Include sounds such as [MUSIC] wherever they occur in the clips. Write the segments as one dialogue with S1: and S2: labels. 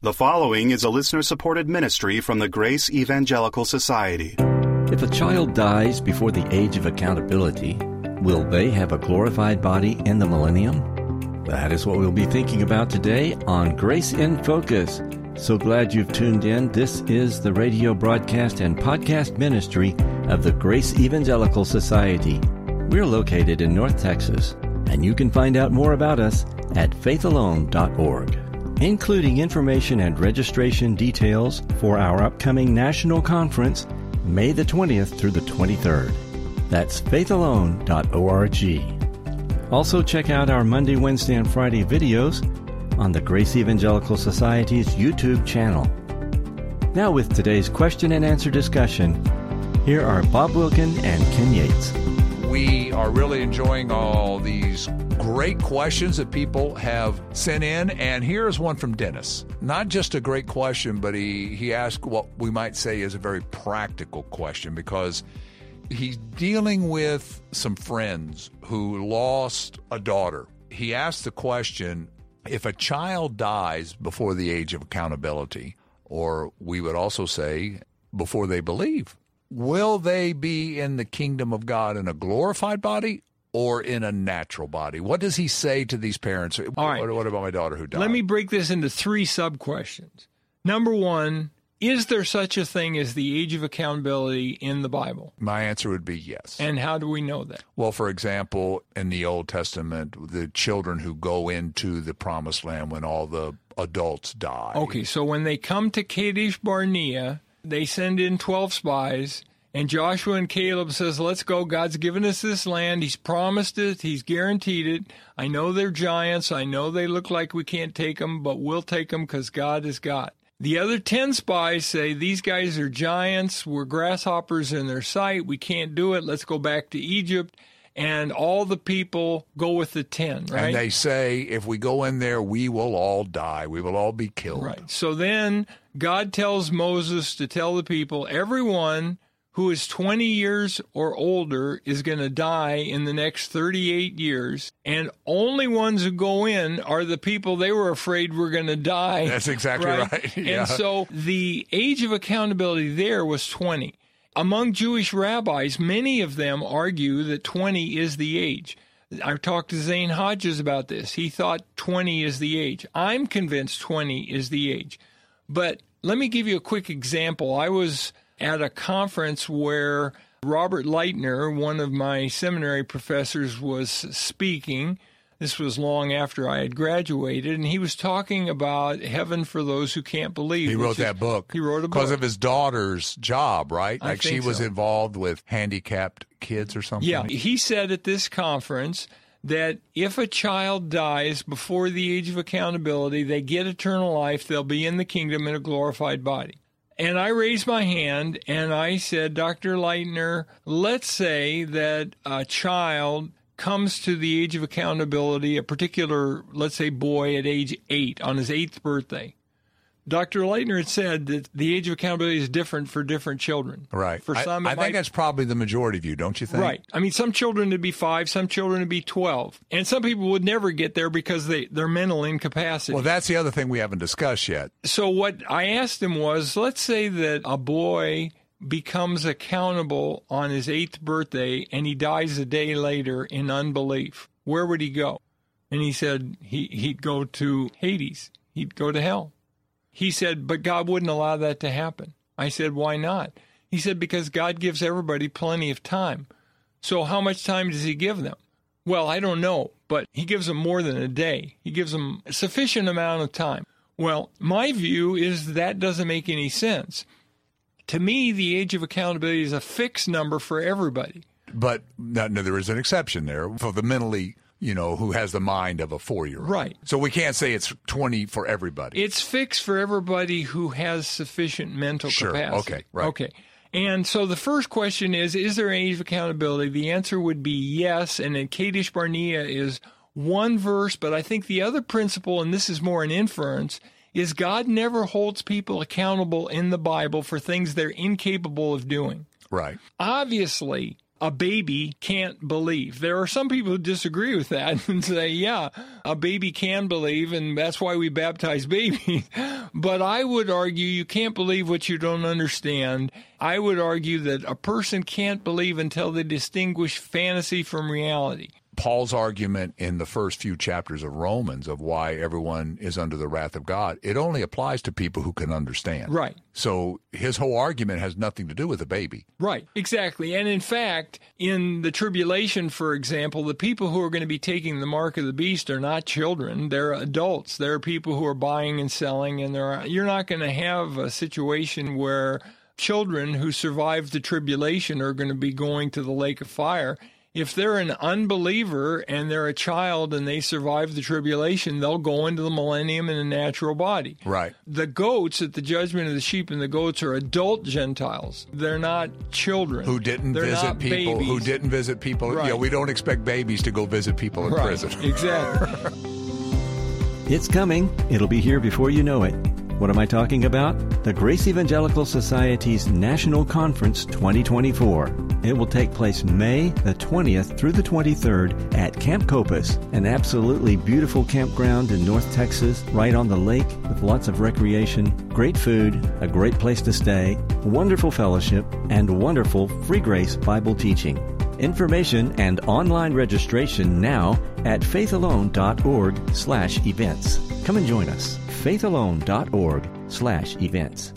S1: The following is a listener supported ministry from the Grace Evangelical Society.
S2: If a child dies before the age of accountability, will they have a glorified body in the millennium? That is what we'll be thinking about today on Grace in Focus. So glad you've tuned in. This is the radio broadcast and podcast ministry of the Grace Evangelical Society. We're located in North Texas, and you can find out more about us at faithalone.org including information and registration details for our upcoming national conference, May the 20th through the 23rd. That's faithalone.org. Also, check out our Monday, Wednesday, and Friday videos on the Grace Evangelical Society's YouTube channel. Now, with today's question and answer discussion, here are Bob Wilkin and Ken Yates.
S3: We are really enjoying all these great questions that people have sent in. And here's one from Dennis. Not just a great question, but he, he asked what we might say is a very practical question because he's dealing with some friends who lost a daughter. He asked the question if a child dies before the age of accountability, or we would also say before they believe, will they be in the kingdom of God in a glorified body or in a natural body? What does he say to these parents?
S4: All right.
S3: What, what about my daughter who died?
S4: Let me break this into three sub questions. Number one, is there such a thing as the age of accountability in the Bible?
S3: My answer would be yes.
S4: And how do we know that?
S3: Well, for example, in the Old Testament, the children who go into the promised land when all the adults die.
S4: Okay, so when they come to Kadesh Barnea, they send in 12 spies and Joshua and Caleb says, "Let's go. God's given us this land. He's promised it. He's guaranteed it. I know they're giants. I know they look like we can't take them, but we'll take them because God is God." The other 10 spies say, These guys are giants. We're grasshoppers in their sight. We can't do it. Let's go back to Egypt. And all the people go with the 10, right?
S3: And they say, If we go in there, we will all die. We will all be killed.
S4: Right. So then God tells Moses to tell the people, Everyone who is 20 years or older is going to die in the next 38 years, and only ones who go in are the people they were afraid were going to die.
S3: That's exactly [LAUGHS] right. right. [LAUGHS]
S4: Yeah. And so the age of accountability there was 20. Among Jewish rabbis, many of them argue that 20 is the age. I've talked to Zane Hodges about this. He thought 20 is the age. I'm convinced 20 is the age. But let me give you a quick example. I was at a conference where Robert Lightner, one of my seminary professors, was speaking. This was long after I had graduated, and he was talking about heaven for those who can't believe.
S3: He wrote that book.
S4: He wrote a book
S3: because of his daughter's job, right?
S4: I
S3: like she was
S4: so.
S3: involved with handicapped kids or something.
S4: Yeah, he said at this conference that if a child dies before the age of accountability, they get eternal life. They'll be in the kingdom in a glorified body. And I raised my hand and I said, Dr. Lightner, let's say that a child comes to the age of accountability, a particular, let's say, boy at age eight on his eighth birthday. Dr. Lightner had said that the age of accountability is different for different children.
S3: Right.
S4: For some,
S3: I, I
S4: might,
S3: think that's probably the majority of you, don't you think?
S4: Right. I mean, some children would be five, some children would be twelve, and some people would never get there because they their mental incapacity.
S3: Well, that's the other thing we haven't discussed yet.
S4: So what I asked him was, let's say that a boy becomes accountable on his eighth birthday and he dies a day later in unbelief. Where would he go? And he said he, he'd go to Hades. He'd go to hell. He said, but God wouldn't allow that to happen. I said, why not? He said, because God gives everybody plenty of time. So how much time does he give them? Well, I don't know, but he gives them more than a day. He gives them a sufficient amount of time. Well, my view is that doesn't make any sense. To me, the age of accountability is a fixed number for everybody.
S3: But no, no, there is an exception there for the mentally you know, who has the mind of a four year old.
S4: Right.
S3: So we can't say it's 20 for everybody.
S4: It's fixed for everybody who has sufficient mental
S3: sure.
S4: capacity.
S3: Okay. Right.
S4: Okay. And so the first question is Is there an age of accountability? The answer would be yes. And in Kadesh Barnea is one verse, but I think the other principle, and this is more an inference, is God never holds people accountable in the Bible for things they're incapable of doing.
S3: Right.
S4: Obviously, a baby can't believe. There are some people who disagree with that [LAUGHS] and say, yeah, a baby can believe, and that's why we baptize [LAUGHS] babies. but I would argue you can't believe what you don't understand. I would argue that a person can't believe until they distinguish fantasy from reality.
S3: Paul's argument in the first few chapters of Romans of why everyone is under the wrath of God, it only applies to people who can understand.
S4: Right.
S3: So his whole argument has nothing to do with a baby.
S4: Right, exactly. And in fact, in the tribulation, for example, the people who are going to be taking the mark of the beast are not children, they're adults. They're people who are buying and selling, and they're, you're not going to have a situation where children who survive the tribulation are going to be going to the lake of fire if they're an unbeliever and they're a child and they survive the tribulation, they'll go into the millennium in a natural body.
S3: Right.
S4: The goats at the judgment of the sheep and the goats are adult Gentiles. They're not children
S3: who didn't
S4: they're
S3: visit people.
S4: Babies.
S3: Who didn't visit people.
S4: Right.
S3: You know, we don't expect babies to go visit people in
S4: right.
S3: prison.
S4: Exactly. [LAUGHS]
S2: it's coming. It'll be here before you know it. What am I talking about? The Grace Evangelical Society's National Conference 2024. It will take place May the 20th through the 23rd at Camp Copass, an absolutely beautiful campground in North Texas, right on the lake with lots of recreation, great food, a great place to stay, wonderful fellowship, and wonderful free grace Bible teaching. Information and online registration now at faithalone.org slash events. Come and join us faithalone.org slash events.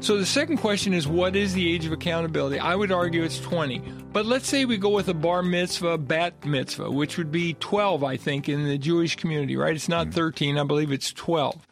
S4: So the second question is what is the age of accountability? I would argue it's 20. But let's say we go with a bar mitzvah, bat mitzvah, which would be 12, I think, in the Jewish community, right? It's not hmm. 13, I believe it's 12.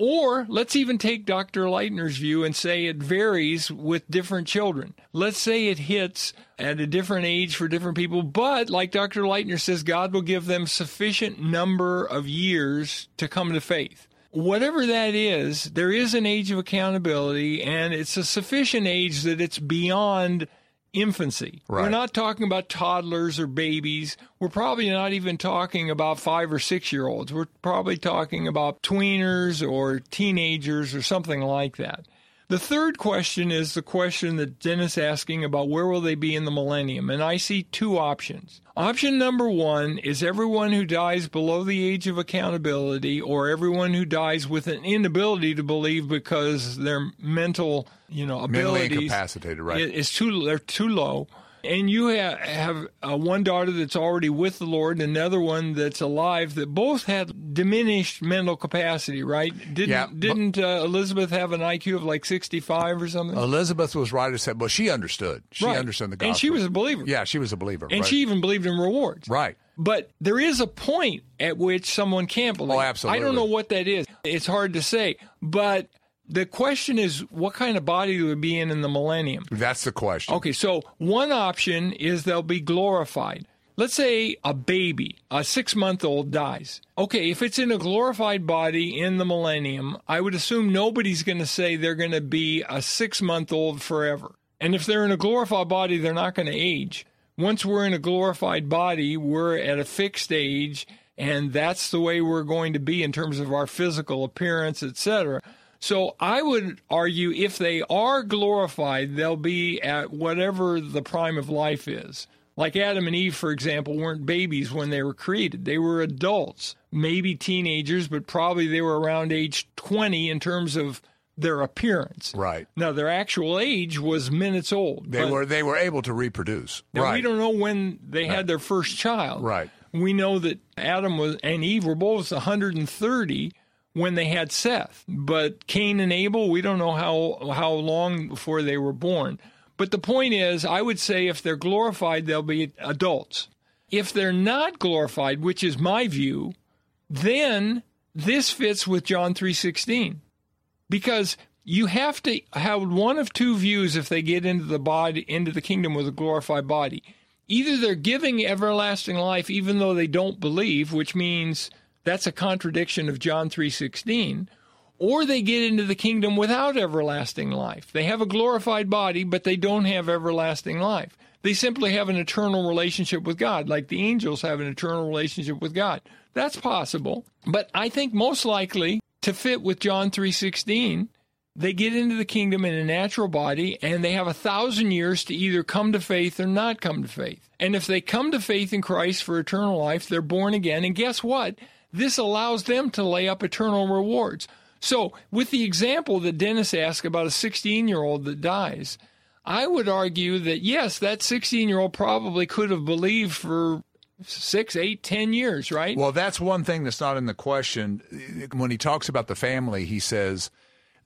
S4: Or let's even take Dr. Lightner's view and say it varies with different children. Let's say it hits at a different age for different people, but like Dr. Lightner says, God will give them sufficient number of years to come to faith. Whatever that is, there is an age of accountability, and it's a sufficient age that it's beyond infancy.
S3: Right.
S4: We're not talking about toddlers or babies. We're probably not even talking about five or six year olds. We're probably talking about tweeners or teenagers or something like that. The third question is the question that Dennis is asking about where will they be in the millennium, and I see two options. Option number one is everyone who dies below the age of accountability, or everyone who dies with an inability to believe because their mental, you know,
S3: Mentally
S4: abilities
S3: incapacitated, right?
S4: is too they're too low and you have, have uh, one daughter that's already with the Lord, and another one that's alive. That both had diminished mental capacity, right? Didn't
S3: Yeah,
S4: didn't uh, Elizabeth have an IQ of like sixty five or something?
S3: Elizabeth was right. to say, well, she understood. She
S4: Right.
S3: understood the gospel,
S4: and she was a believer.
S3: Yeah, she was a believer,
S4: and
S3: right.
S4: she even believed in rewards.
S3: right.
S4: But there is a point at which someone can't believe.
S3: Oh, absolutely.
S4: I don't know what that is. It's hard to say. But the question is, what kind of body would be in in the millennium?
S3: That's the question.
S4: Okay, so one option is they'll be glorified. Let's say a baby, a six month old dies. Okay, if it's in a glorified body in the millennium, I would assume nobody's going to say they're going to be a six month old forever. And if they're in a glorified body, they're not going to age. Once we're in a glorified body, we're at a fixed age, and that's the way we're going to be in terms of our physical appearance, etc. So I would argue if they are glorified, they'll be at whatever the prime of life is. Like Adam and Eve, for example, weren't babies when they were created. They were adults, maybe teenagers, but probably they were around age 20 in terms of their appearance.
S3: Right.
S4: Now, their actual age was minutes old.
S3: They were they were able to reproduce.
S4: now,
S3: right.
S4: we don't know when they had their first child.
S3: Right.
S4: We know that Adam was and Eve were both 130 when they had Seth, but Cain and Abel, we don't know how how long before they were born. But the point is, I would say if they're glorified, they'll be adults. If they're not glorified, which is my view, then this fits with John 3:16 because you have to have one of two views if they get into the body into the kingdom with a glorified body either they're giving everlasting life even though they don't believe which means that's a contradiction of John 3:16 or they get into the kingdom without everlasting life they have a glorified body but they don't have everlasting life they simply have an eternal relationship with God like the angels have an eternal relationship with God that's possible but i think most likely to fit with John 3:16 they get into the kingdom in a natural body and they have a thousand years to either come to faith or not come to faith. And if they come to faith in Christ for eternal life, they're born again. And guess what? This allows them to lay up eternal rewards. So, with the example that Dennis asked about a 16 year old that dies, I would argue that yes, that 16 year old probably could have believed for six, eight, ten years, right?
S3: Well, that's one thing that's not in the question. When he talks about the family, he says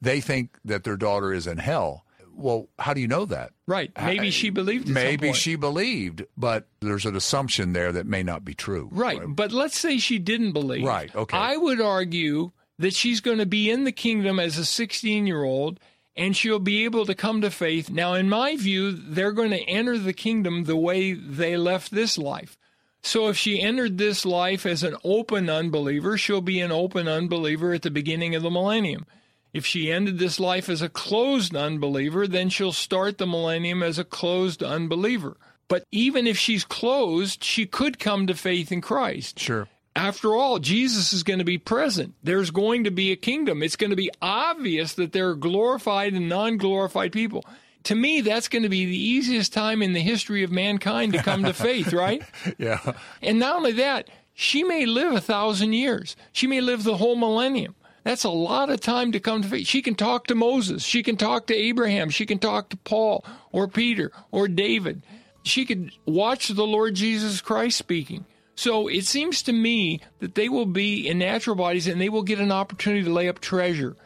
S3: they think that their daughter is in hell. Well, how do you know that?
S4: Right. Maybe eh, she believed.
S3: Maybe she believed, but there's an assumption there that may not be true.
S4: Right. But let's say she didn't believe.
S3: Right. Okay.
S4: I would argue that she's going to be in the kingdom as a 16 year old and she'll be able to come to faith. Now, in my view, they're going to enter the kingdom the way they left this life. So if she entered this life as an open unbeliever, she'll be an open unbeliever at the beginning of the millennium. If she ended this life as a closed unbeliever, then she'll start the millennium as a closed unbeliever. But even if she's closed, she could come to faith in Christ.
S3: Sure.
S4: After all, Jesus is going to be present. There's going to be a kingdom. It's going to be obvious that there are glorified and non glorified people. To me, that's going to be the easiest time in the history of mankind to come to faith, [LAUGHS] right?
S3: Yeah.
S4: And not only that, she may live a thousand years, she may live the whole millennium. That's a lot of time to come to faith. She can talk to Moses. She can talk to Abraham. She can talk to Paul or Peter or David. She could watch the Lord Jesus Christ speaking. So it seems to me that they will be in natural bodies and they will get an opportunity to lay up treasure.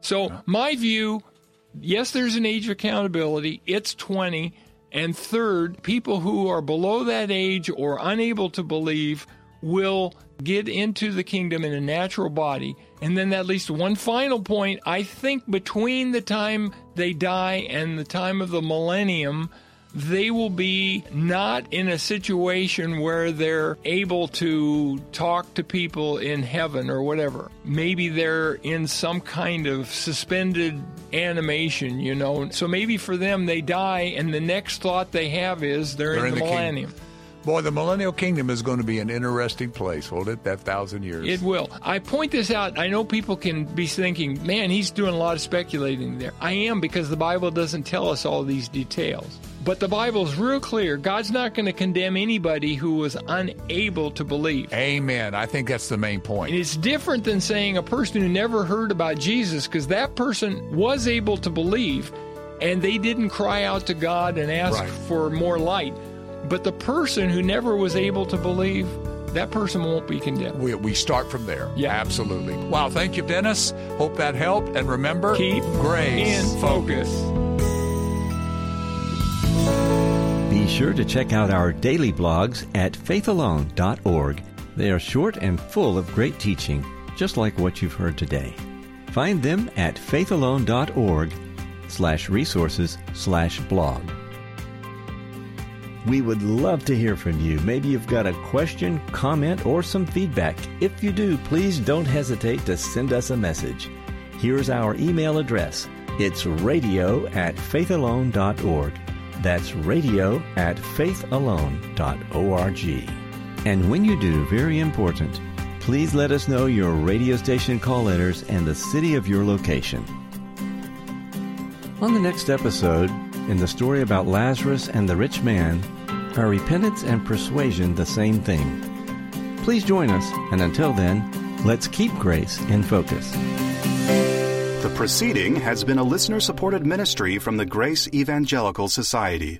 S4: So, my view yes, there's an age of accountability, it's 20. And third, people who are below that age or unable to believe will get into the kingdom in a natural body. And then at least one final point I think between the time they die and the time of the millennium, they will be not in a situation where they're able to talk to people in heaven or whatever. Maybe they're in some kind of suspended animation, you know. So maybe for them, they die, and the next thought they have is they're, they're in, in, the, the millennium. King.
S3: Boy, the millennial kingdom is going to be an interesting place, won't it? That thousand years.
S4: It will. I point this out. I know people can be thinking, man, he's doing a lot of speculating there. I am because the Bible doesn't tell us all these details. But the Bible's real clear. God's not going to condemn anybody who was unable to believe.
S3: Amen. I think that's the main point.
S4: And it's different than saying a person who never heard about Jesus, because that person was able to believe and they didn't cry out to God and ask right. for more light. But the person who never was able to believe, that person won't be condemned.
S3: We, we start from there. Yeah. Absolutely. Wow. Thank you, Dennis. Hope that helped. And remember,
S4: keep
S3: grace
S4: in focus.
S2: Be sure to check out our daily blogs at faithalone.org. They are short and full of great teaching, just like what you've heard today. Find them at faithalone.org slash resources slash blog. We would love to hear from you. Maybe you've got a question, comment, or some feedback. If you do, please don't hesitate to send us a message. Here's our email address. It's radio at faithalone.org. That's radio at faithalone.org. And when you do, very important, please let us know your radio station call letters and the city of your location. On the next episode, in the story about Lazarus and the rich man, are repentance and persuasion the same thing? Please join us, and until then, let's keep grace in focus.
S1: The proceeding has been a listener supported ministry from the Grace Evangelical Society.